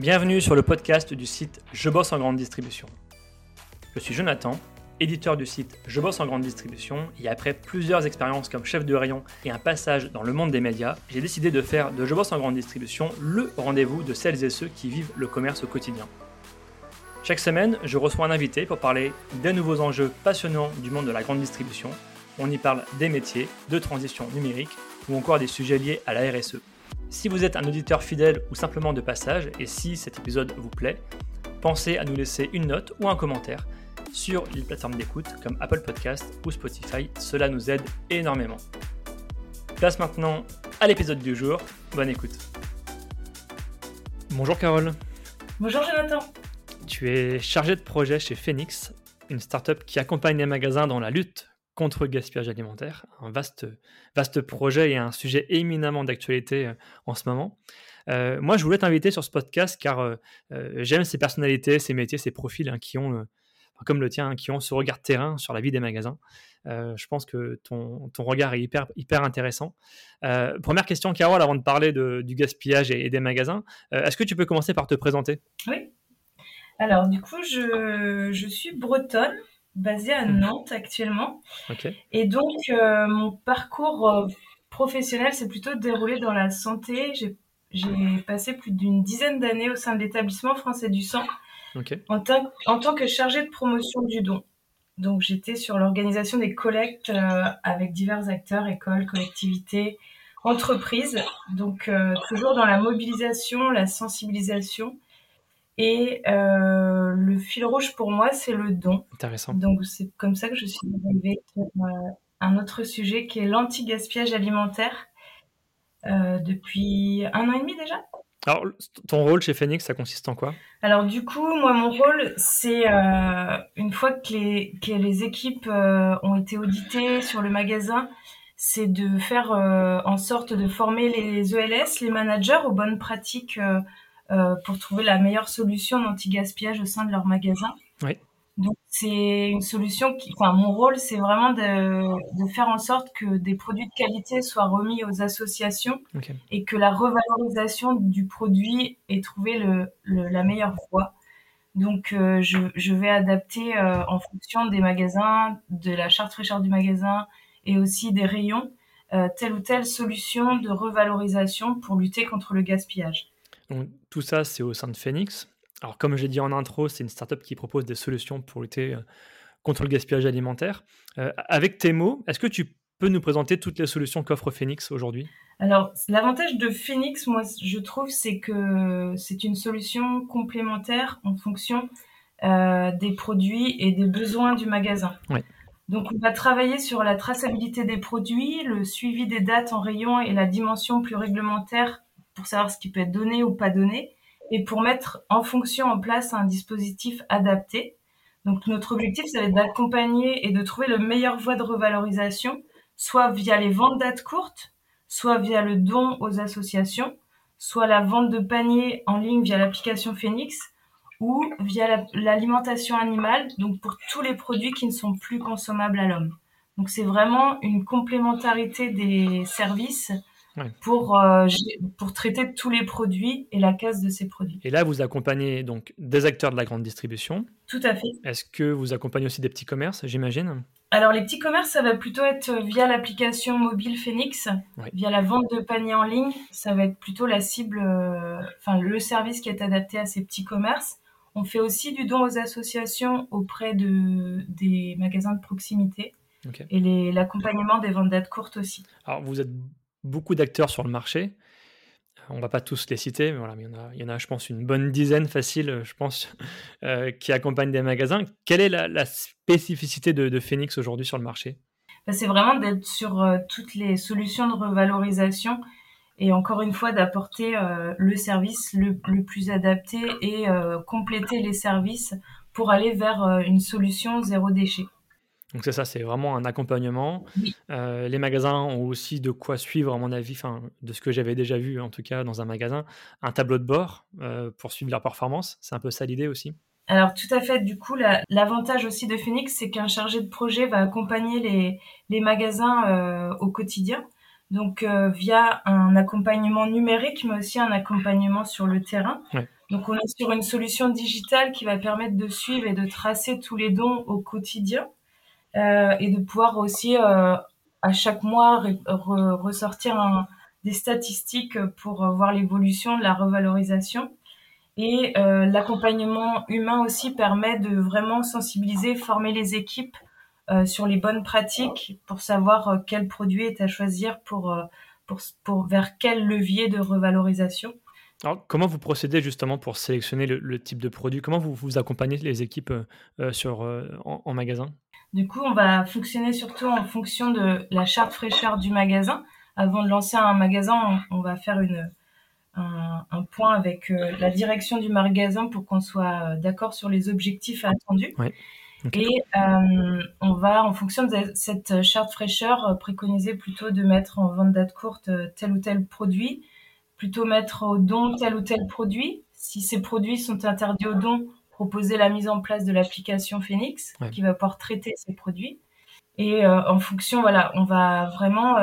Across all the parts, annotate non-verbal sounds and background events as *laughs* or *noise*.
Bienvenue sur le podcast du site Je bosse en grande distribution. Je suis Jonathan, éditeur du site Je bosse en grande distribution, et après plusieurs expériences comme chef de rayon et un passage dans le monde des médias, j'ai décidé de faire de Je bosse en grande distribution le rendez-vous de celles et ceux qui vivent le commerce au quotidien. Chaque semaine, je reçois un invité pour parler des nouveaux enjeux passionnants du monde de la grande distribution. On y parle des métiers, de transition numérique ou encore des sujets liés à la RSE. Si vous êtes un auditeur fidèle ou simplement de passage, et si cet épisode vous plaît, pensez à nous laisser une note ou un commentaire sur les plateformes d'écoute comme Apple Podcast ou Spotify, cela nous aide énormément. Place maintenant à l'épisode du jour, bonne écoute. Bonjour Carole. Bonjour Jonathan. Tu es chargé de projet chez Phoenix, une startup qui accompagne les magasins dans la lutte contre le gaspillage alimentaire, un vaste, vaste projet et un sujet éminemment d'actualité euh, en ce moment. Euh, moi, je voulais t'inviter sur ce podcast car euh, j'aime ces personnalités, ces métiers, ces profils hein, qui ont, comme le tien, hein, qui ont ce regard terrain sur la vie des magasins. je pense que ton, ton, regard est hyper, hyper intéressant. première question, Carole, avant de parler du gaspillage et, et des magasins, est-ce que tu peux commencer par te présenter? Oui. Alors, du coup, je, je suis bretonne basée à mhm. Nantes actuellement. Et donc, euh, mon parcours euh, professionnel s'est plutôt déroulé dans la santé. J'ai passé plus d'une dizaine d'années au sein de l'établissement français du sang en, en, tant que chargée de promotion du don. Donc, j'étais sur l'organisation des collectes euh, avec divers acteurs, écoles, collectivités, entreprises. Donc, toujours dans la mobilisation, la sensibilisation et euh, le fil rouge pour moi, c'est le don. Intéressant. Donc c'est comme ça que je suis arrivée sur euh, un autre sujet qui est l'anti-gaspillage alimentaire euh, depuis un an et demi déjà. Alors, ton rôle chez Phoenix, ça consiste en quoi? Alors, du coup, moi, mon rôle, c'est une fois que les, que les équipes ont été auditées sur le magasin, c'est de faire en sorte de former les ELS, les managers aux bonnes pratiques pour trouver la meilleure solution d'anti-gaspillage au sein de leur magasin. Oui. Donc c'est une solution qui, enfin mon rôle c'est vraiment de, de, faire en sorte que des produits de qualité soient remis aux associations et que la revalorisation du produit ait trouvé le, la meilleure voie. Donc euh, je, je, vais adapter euh, en fonction des magasins, de la charte fraîcheur du magasin et aussi des rayons, telle ou telle solution de revalorisation pour lutter contre le gaspillage. Donc, tout ça, c'est au sein de Phoenix. Alors, comme j'ai dit en intro, c'est une startup qui propose des solutions pour lutter euh, contre le gaspillage alimentaire. Euh, avec tes mots, est-ce que tu peux nous présenter toutes les solutions qu'offre Phoenix aujourd'hui? Alors, l'avantage de Phoenix, moi, je trouve, c'est que c'est une solution complémentaire en fonction euh, des produits et des besoins du magasin. Donc, on va travailler sur la traçabilité des produits, le suivi des dates en rayon et la dimension plus réglementaire pour savoir ce qui peut être donné ou pas donné, et pour mettre en fonction en place un dispositif adapté. Donc notre objectif, ça va être d'accompagner et de trouver le meilleur voie de revalorisation, soit via les ventes dates courtes, soit via le don aux associations, soit la vente de paniers en ligne via l'application Phoenix, ou via l'alimentation animale, donc pour tous les produits qui ne sont plus consommables à l'homme. Donc c'est vraiment une complémentarité des services pour, euh, pour traiter tous les produits et la casse de ces produits. Et là, vous accompagnez donc des acteurs de la grande distribution. Tout à fait. Est-ce que vous accompagnez aussi des petits commerces, j'imagine? Alors, les petits commerces, ça va plutôt être via l'application mobile Phoenix, via la vente de paniers en ligne. Ça va être plutôt la cible, euh, enfin, le service qui est adapté à ces petits commerces. On fait aussi du don aux associations auprès de, des magasins de proximité. Et l'accompagnement des ventes dates courtes aussi. Alors, vous êtes beaucoup d'acteurs sur le marché. On va pas tous les citer, mais voilà, il y, en a, il y en a, je pense, une bonne dizaine facile, je pense, *laughs* euh, qui accompagnent des magasins. Quelle est la, spécificité de, Phoenix aujourd'hui sur le marché? Bah, C'est vraiment d'être sur euh, toutes les solutions de revalorisation et encore une fois d'apporter euh, le service le, plus adapté et compléter les services pour aller vers une solution zéro déchet. Donc c'est ça, c'est vraiment un accompagnement. Euh, les magasins ont aussi de quoi suivre, à mon avis, de ce que j'avais déjà vu en tout cas dans un magasin, un tableau de bord euh, pour suivre leur performance. C'est un peu ça l'idée aussi. Alors tout à fait, du coup, l'avantage aussi de Phoenix, c'est qu'un chargé de projet va accompagner les, les magasins euh, au quotidien. donc via un accompagnement numérique, mais aussi un accompagnement sur le terrain. Donc on est sur une solution digitale qui va permettre de suivre et de tracer tous les dons au quotidien et de pouvoir aussi à chaque mois ressortir des statistiques pour voir l'évolution de la revalorisation. Et euh, l'accompagnement humain aussi permet de vraiment sensibiliser, former les équipes euh, sur les bonnes pratiques pour savoir euh, quel produit est à choisir pour, pour, pour vers quel levier de revalorisation. Alors, comment vous procédez justement pour sélectionner le, type de produit? Comment vous, vous accompagnez les équipes sur, en, magasin? Du coup, on va fonctionner surtout en fonction de la charte fraîcheur du magasin. Avant de lancer un magasin, on va faire une, un, point avec euh, la direction du magasin pour qu'on soit euh, d'accord sur les objectifs attendus. Et euh, on va, en fonction de cette charte fraîcheur, préconiser plutôt de mettre en vente date courte tel ou tel produit, plutôt mettre au don tel ou tel produit. Si ces produits sont interdits au don, proposer la mise en place de l'application Phoenix qui va pouvoir traiter ces produits. Et en fonction, voilà, on va vraiment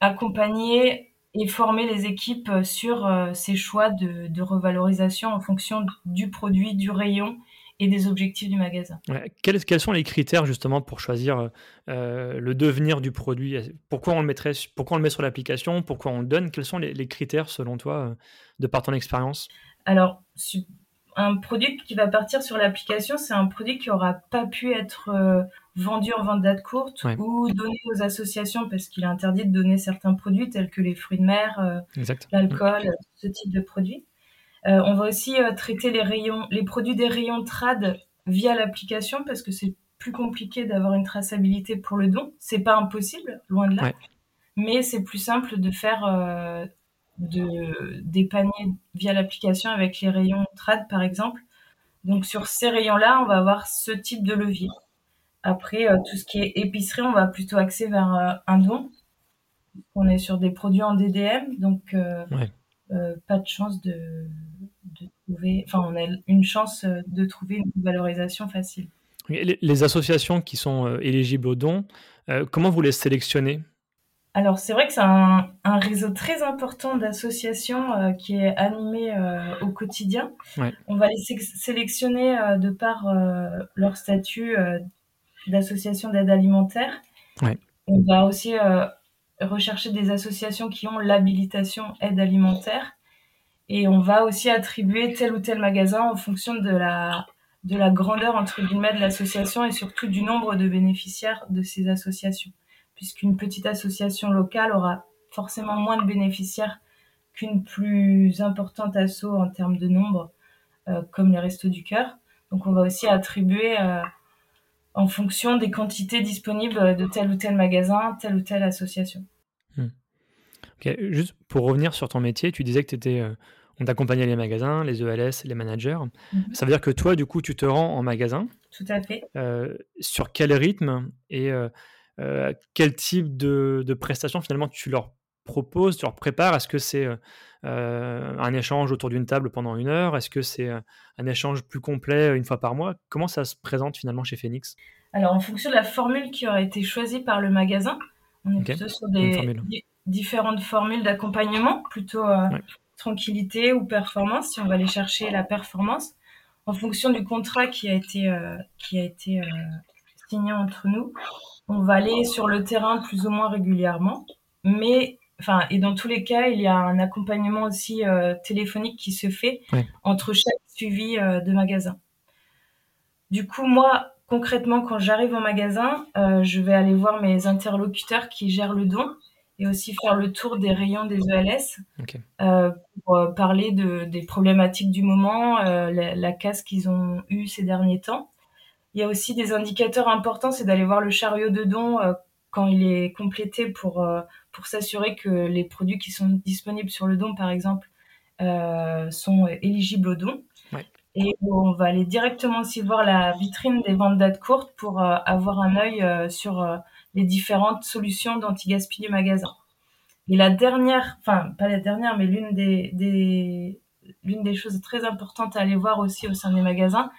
accompagner et former les équipes euh, sur euh, ces choix de, revalorisation en fonction du produit, du rayon et des objectifs du magasin. quels, sont les critères justement pour choisir euh, le devenir du produit? Pourquoi on, le mettrait, pourquoi on le met sur l'application? Pourquoi on le donne? Quels sont les, critères selon toi, de par ton expérience? Alors, un produit qui va partir sur l'application, c'est un produit qui n'aura pas pu être euh, vendu en vente date courte ou donné aux associations parce qu'il est interdit de donner certains produits tels que les fruits de mer, euh, l'alcool, ce type de produits. Euh, on va aussi traiter les rayons, les produits des rayons trad via l'application parce que c'est plus compliqué d'avoir une traçabilité pour le don. C'est pas impossible, loin de là, mais c'est plus simple de faire de, des paniers via l'application avec les rayons trad par exemple. Donc sur ces rayons-là, on va avoir ce type de levier. Après, euh, tout ce qui est épicerie, on va plutôt axer vers euh, un don. On est sur des produits en DDM, donc euh, pas de chance de, de, trouver. Enfin, on a une chance de trouver une valorisation facile. Les, associations qui sont éligibles au don, comment vous les sélectionnez? Alors c'est vrai que c'est un, réseau très important d'associations euh, qui est animé euh, au quotidien. On va les sélectionner euh, de par leur statut d'association d'aide alimentaire. On va aussi rechercher des associations qui ont l'habilitation aide alimentaire. Et on va aussi attribuer tel ou tel magasin en fonction de la, de la grandeur entre guillemets de l'association et surtout du nombre de bénéficiaires de ces associations puisqu'une petite association locale aura forcément moins de bénéficiaires qu'une plus importante asso en termes de nombre, euh, comme les Restos du Cœur. Donc on va aussi attribuer euh, en fonction des quantités disponibles de tel ou tel magasin, telle ou telle association. Hmm. Juste pour revenir sur ton métier, tu disais que tu étais... Euh, on t'accompagnait les magasins, les ELS, les managers. Mhm. Ça veut dire que toi, du coup, tu te rends en magasin. Tout à fait. sur quel rythme et quel type de, prestations finalement tu leur proposes, tu leur prépares? Est-ce que c'est euh, un échange autour d'une table pendant une heure? Est-ce que c'est euh, un échange plus complet une fois par mois? Comment ça se présente finalement chez Phoenix? Alors en fonction de la formule qui aura été choisie par le magasin, on est plutôt sur des différentes formules d'accompagnement, plutôt tranquillité ou performance, si on va aller chercher la performance, en fonction du contrat qui a été, qui a été signé entre nous on va aller sur le terrain plus ou moins régulièrement, mais enfin et dans tous les cas, il y a un accompagnement aussi euh, téléphonique qui se fait entre chaque suivi euh, de magasin. Du coup, moi concrètement, quand j'arrive en magasin, euh, je vais aller voir mes interlocuteurs qui gèrent le don et aussi faire le tour des rayons des ELS pour parler de, des problématiques du moment, la, la, casse qu'ils ont eue ces derniers temps il y a aussi des indicateurs importants, c'est d'aller voir le chariot de don euh, quand il est complété pour, euh, pour s'assurer que les produits qui sont disponibles sur le don, par exemple, euh, sont éligibles au don. Et on va aller directement aussi voir la vitrine des ventes dates courtes pour avoir un œil sur les différentes solutions d'anti-gaspi du magasin. Et la dernière, enfin pas la dernière, mais l'une des, des, l'une des choses très importantes à aller voir aussi au sein des magasins,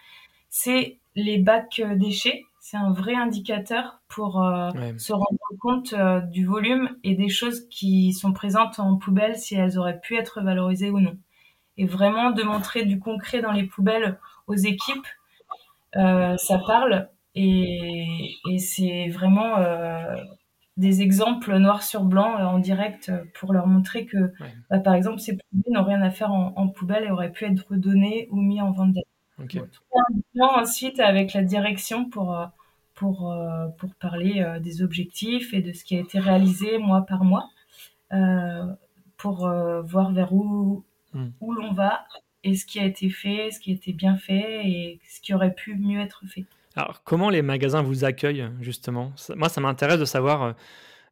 c'est les bacs euh, déchets. c'est un vrai indicateur pour euh, se rendre compte euh, du volume et des choses qui sont présentes en poubelle si elles auraient pu être valorisées ou non. Et vraiment de montrer du concret dans les poubelles aux équipes, euh, ça parle et, c'est vraiment des exemples noir sur blanc en direct pour leur montrer que, bah, par exemple, ces produits n'ont rien à faire en, poubelle et auraient pu être donnés ou mis en vente. Okay. ensuite avec la direction pour, euh, pour, euh, pour parler euh, des objectifs et de ce qui a été réalisé mois par mois, pour voir vers où, hmm. où l'on va et ce qui a été fait, ce qui a été bien fait et ce qui aurait pu mieux être fait. Alors, comment les magasins vous accueillent, justement? Moi, ça m'intéresse de savoir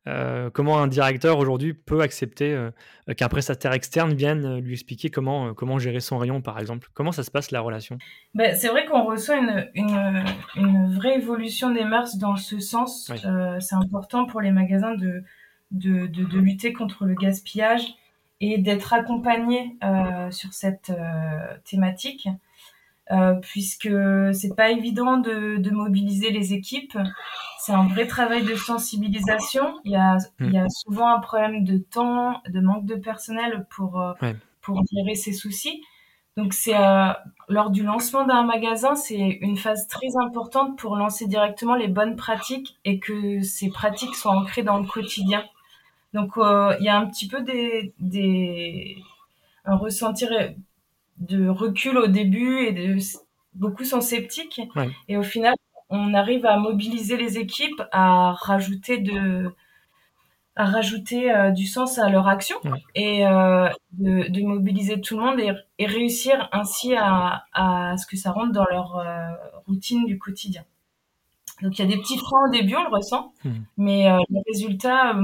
euh, comment un directeur aujourd'hui peut accepter euh, qu'un prestataire externe vienne euh, lui expliquer comment, comment gérer son rayon, par exemple? Comment ça se passe la relation? Ben, C'est vrai qu'on reçoit une, une, une, vraie évolution des mœurs dans ce sens. c'est important pour les magasins de, de, de, de, lutter contre le gaspillage et d'être accompagnés sur cette thématique. Puisque c'est pas évident de, de, mobiliser les équipes. C'est un vrai travail de sensibilisation. Il y, a, il y a mm. souvent un problème de temps, de manque de personnel pour, euh, pour gérer ces soucis. Donc c'est euh, lors du lancement d'un magasin, c'est une phase très importante pour lancer directement les bonnes pratiques et que ces pratiques soient ancrées dans le quotidien. Donc euh, il y a un petit peu des, des un ressentir de recul au début et de, beaucoup sont sceptiques. Et au final, on arrive à mobiliser les équipes, à rajouter de, à rajouter euh, du sens à leur action et euh, de, de, mobiliser tout le monde et, et réussir ainsi à, à, ce que ça rentre dans leur euh, routine du quotidien. Donc il y a des petits freins au début, on le ressent, hmm. mais les résultats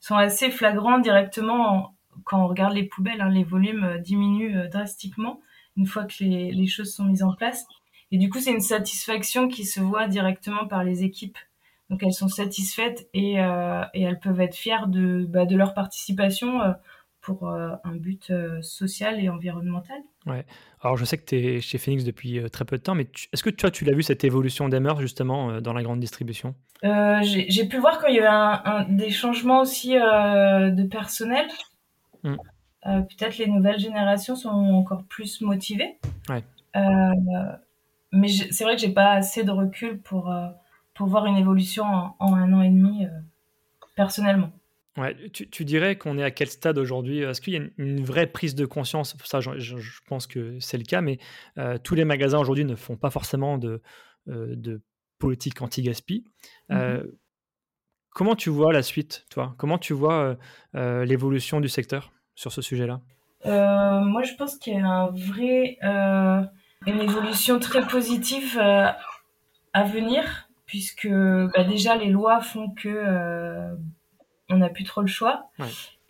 sont assez flagrants directement quand on regarde les poubelles, hein, les volumes diminuent drastiquement une fois que les, choses sont mises en place. Et du coup, c'est une satisfaction qui se voit directement par les équipes. Donc elles sont satisfaites et, euh, elles peuvent être fières de, bah, de leur participation pour un but social et environnemental. Ouais. Alors je sais que tu es chez Phoenix depuis très peu de temps, mais est-ce que toi tu l'as vu cette évolution des mœurs justement dans la grande distribution? J'ai pu voir qu'il y avait des changements aussi de personnel. Mm. Euh, peut-être les nouvelles générations sont encore plus motivées. Euh, mais c'est vrai que j'ai pas assez de recul pour, euh, pour voir une évolution en, un an et demi personnellement. Ouais, tu, dirais qu'on est à quel stade aujourd'hui? Est-ce qu'il y a une, vraie prise de conscience? Ça, je, pense que c'est le cas, mais tous les magasins aujourd'hui ne font pas forcément de, de politique anti-gaspi. Mm-hmm. Comment tu vois la suite, toi? Comment tu vois euh, euh, l'évolution du secteur sur ce sujet-là? Euh, Moi, je pense qu'il y a un vrai, une évolution très positive à venir, puisque bah, déjà les lois font que on n'a plus trop le choix.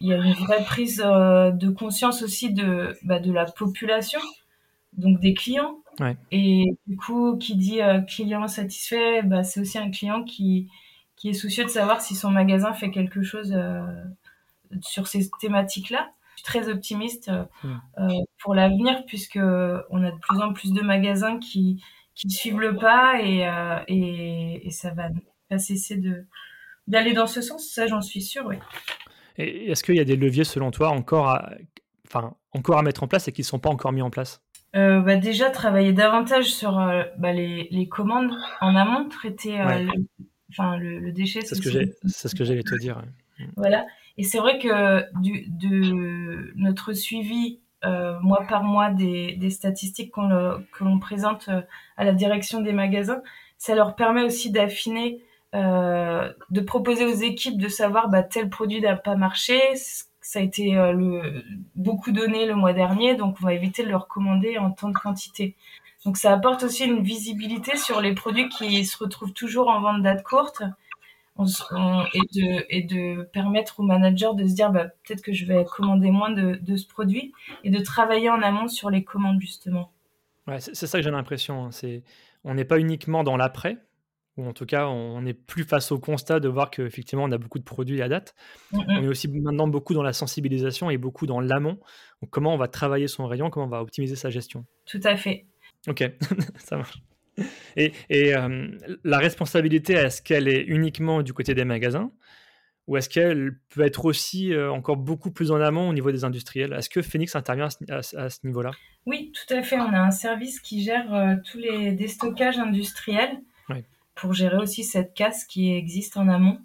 Il y a une vraie prise de conscience aussi de, bah, de la population, donc des clients. Et du coup, qui dit client satisfait, bah, c'est aussi un client qui qui est soucieux de savoir si son magasin fait quelque chose euh, sur ces thématiques-là. Suis très optimiste euh, hmm. euh, pour l'avenir puisque on a de plus en plus de magasins qui qui suivent le pas et et, et, ça va pas cesser de d'aller dans ce sens. Ça, j'en suis sûre, oui. Et est-ce qu'il y a des leviers selon toi encore à, enfin, encore à mettre en place et qui ne sont pas encore mis en place? Bah déjà travailler davantage sur bah, les, les, commandes en amont, traiter le, déchet. C'est ce que j'ai, c'est ce que j'allais te dire. Voilà. Et c'est vrai que notre suivi euh, mois par mois des, statistiques qu'on que l'on présente euh, à la direction des magasins, ça leur permet aussi d'affiner, euh, de proposer aux équipes de savoir bah, tel produit n'a pas marché, ça a été beaucoup donné le mois dernier, donc on va éviter de le recommander en tant de quantité. Donc ça apporte aussi une visibilité sur les produits qui se retrouvent toujours en vente date courte et, de, et de permettre aux managers de se dire bah, peut-être que je vais commander moins de, de, ce produit et de travailler en amont sur les commandes justement. Ouais, c'est ça que j'ai l'impression. Hein. C'est on n'est pas uniquement dans l'après, ou en tout cas on n'est plus face au constat de voir qu'effectivement on a beaucoup de produits à date. On est aussi maintenant beaucoup dans la sensibilisation et beaucoup dans l'amont. comment on va travailler son rayon, comment on va optimiser sa gestion? Tout à fait. Ok, *laughs* ça marche. Et, euh, la responsabilité, est-ce qu'elle est uniquement du côté des magasins? Ou est-ce qu'elle peut être aussi euh, encore beaucoup plus en amont au niveau des industriels? Est-ce que Phoenix intervient à ce, niveau-là? Oui, tout à fait. On a un service qui gère euh, tous les déstockages industriels pour gérer aussi cette casse qui existe en amont.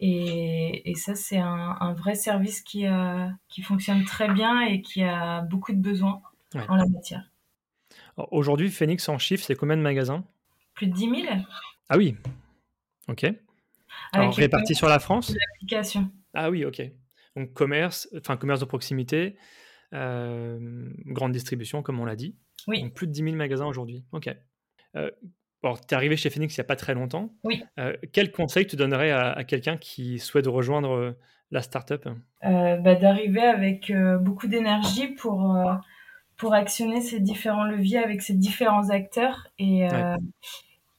Et, ça, c'est un, vrai service qui, qui fonctionne très bien et qui a beaucoup de besoins en la matière. Aujourd'hui, Phoenix en chiffre, c'est combien de magasins? Plus de 10 000. Ah oui, ok. Alors, répartis sur la France? L'application. Ah oui, ok. Donc commerce, enfin commerce de proximité, euh, grande distribution, comme on l'a dit. Oui. Donc plus de 10 000 magasins aujourd'hui. Ok. Euh, alors, tu es arrivé chez Phoenix il n'y a pas très longtemps. Oui. Euh, quel conseil tu donnerais à, quelqu'un qui souhaite rejoindre la startup? Bah, D'arriver avec beaucoup d'énergie pour pour actionner ces différents leviers avec ces différents acteurs et, euh,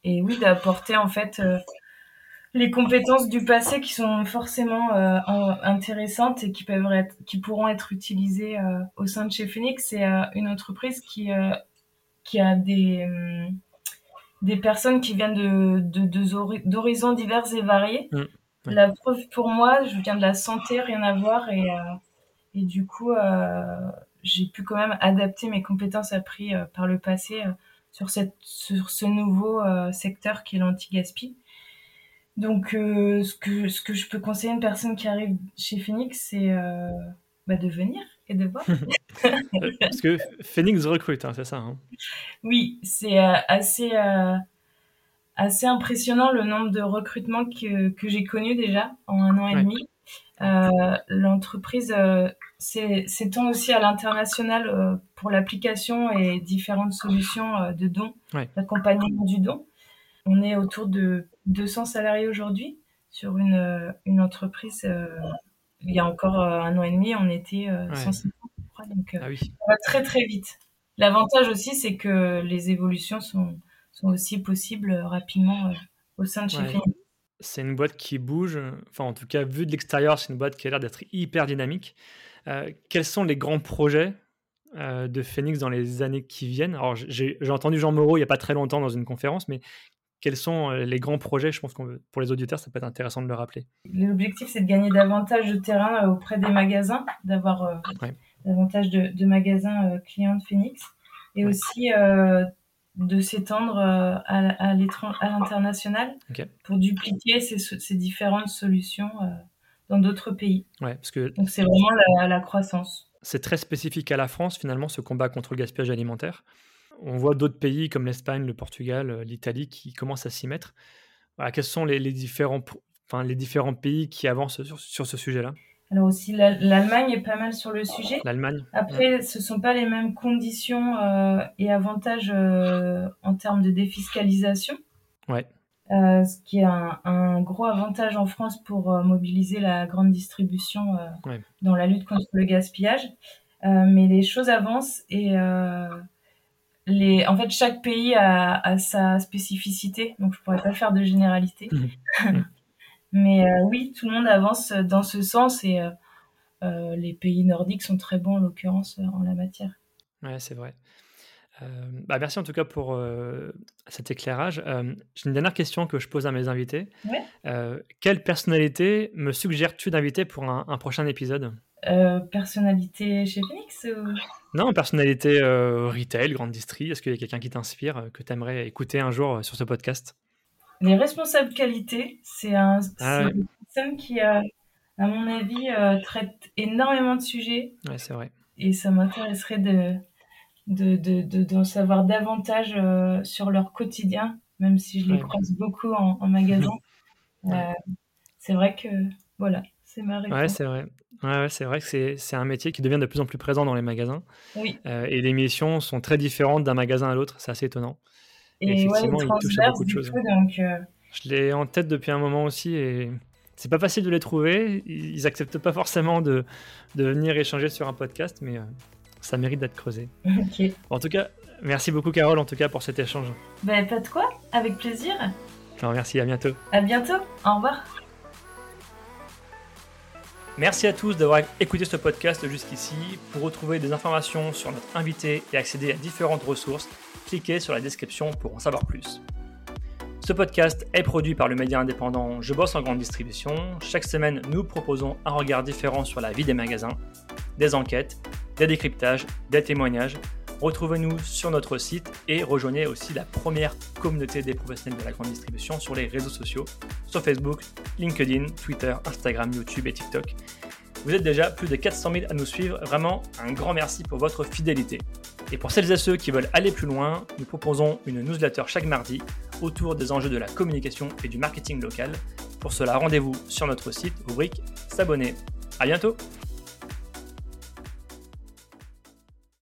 et oui, d'apporter en fait euh, les compétences du passé qui sont forcément euh, intéressantes et qui, peuvent être, qui pourront être utilisées au sein de chez Phoenix. C'est une entreprise qui, qui a des, des personnes qui viennent de, d'horizons divers et variés. Mmh. La preuve pour moi, je viens de la santé, rien à voir et, et du coup j'ai pu quand même adapter mes compétences apprises euh, par le passé euh, sur, cette, sur ce nouveau euh, secteur qui est l'anti-gaspi. Donc, ce, que, ce que je peux conseiller à une personne qui arrive chez Phoenix, c'est bah, de venir et de voir. *laughs* *laughs* Parce que Phoenix recrute, hein, c'est ça hein. Oui, c'est assez, assez impressionnant le nombre de recrutements que, que j'ai connus déjà en un an et demi. L'entreprise s'étend aussi à l'international euh, pour l'application et différentes solutions euh, de dons, d'accompagnement du don? On est autour de 200 salariés aujourd'hui sur une, euh, une entreprise. il y a encore un an et demi, on était 150, donc ah ça va très très vite. L'avantage aussi, c'est que les évolutions sont, sont aussi possibles rapidement au sein de chez ouais. C'est une boîte qui bouge, enfin en tout cas vu de l'extérieur, c'est une boîte qui a l'air d'être hyper dynamique. Euh, quels sont les grands projets euh, de Phoenix dans les années qui viennent? Alors, j'ai entendu Jean Moreau il n'y a pas très longtemps dans une conférence, mais quels sont euh, les grands projets? Je pense que pour les auditeurs, ça peut être intéressant de le rappeler. L'objectif, c'est de gagner davantage de terrain auprès des magasins, d'avoir davantage de, magasins clients de Phoenix, et aussi de s'étendre à, à l'international pour dupliquer ces, ces, différentes solutions dans d'autres pays. Ouais, parce que Donc c'est vraiment la, croissance. C'est très spécifique à la France, finalement, ce combat contre le gaspillage alimentaire. On voit d'autres pays comme l'Espagne, le Portugal, euh, l'Italie qui commencent à s'y mettre. quels sont les, différents, enfin, les différents pays qui avancent sur, ce sujet-là? Alors aussi, l'Allemagne est pas mal sur le sujet. L'Allemagne. Après, ce ne sont pas les mêmes conditions euh, et avantages euh, en termes de défiscalisation. Ouais. Euh, ce qui est un, gros avantage en France pour euh, mobiliser la grande distribution euh, dans la lutte contre le gaspillage. mais les choses avancent et les, en fait, chaque pays a, sa spécificité, donc je pourrais pas faire de généralité. Mmh. *laughs* Mais oui, tout le monde avance dans ce sens et les pays nordiques sont très bons en l'occurrence en la matière. Ouais, c'est vrai. Euh, bah merci en tout cas pour euh, cet éclairage. Euh, j'ai une dernière question que je pose à mes invités. quelle personnalité me suggères-tu d'inviter pour un, prochain épisode? Personnalité chez Phoenix Non, personnalité retail, grande distrie. Est-ce qu'il y a quelqu'un qui t'inspire, que tu aimerais écouter un jour sur ce podcast? Les responsables qualité, c'est un, ah une personne qui, à mon avis, traite énormément de sujets. Ouais, c'est vrai. Et ça m'intéresserait de d'en de, de, savoir davantage euh, sur leur quotidien, même si je les croise beaucoup en, magasin. *laughs* Euh, c'est vrai que, voilà, c'est ma réponse. Ouais, c'est vrai. Ouais, c'est vrai que c'est un métier qui devient de plus en plus présent dans les magasins. Oui. Euh, et les missions sont très différentes d'un magasin à l'autre. C'est assez étonnant. Et, effectivement, il touche à beaucoup de choses. Je l'ai en tête depuis un moment aussi et c'est pas facile de les trouver. Ils acceptent pas forcément de, de venir échanger sur un podcast, mais ça mérite d'être creusé. En tout cas, merci beaucoup Carole en tout cas pour cet échange. Ben pas de quoi, avec plaisir. Alors merci, à bientôt. À bientôt, au revoir. Merci à tous d'avoir écouté ce podcast jusqu'ici. Pour retrouver des informations sur notre invité et accéder à différentes ressources, cliquez sur la description pour en savoir plus. Ce podcast est produit par le média indépendant Je bosse en grande distribution. Chaque semaine, nous proposons un regard différent sur la vie des magasins, des enquêtes, des décryptages, des témoignages. Retrouvez-nous sur notre site et rejoignez aussi la première communauté des professionnels de la grande distribution sur les réseaux sociaux, sur Facebook, LinkedIn, Twitter, Instagram, YouTube et TikTok. Vous êtes déjà plus de 400 000 à nous suivre. Vraiment, un grand merci pour votre fidélité. Et pour celles et ceux qui veulent aller plus loin, nous proposons une newsletter chaque mardi autour des enjeux de la communication et du marketing local. Pour cela, rendez-vous sur notre site, rubrique S'abonner. À bientôt!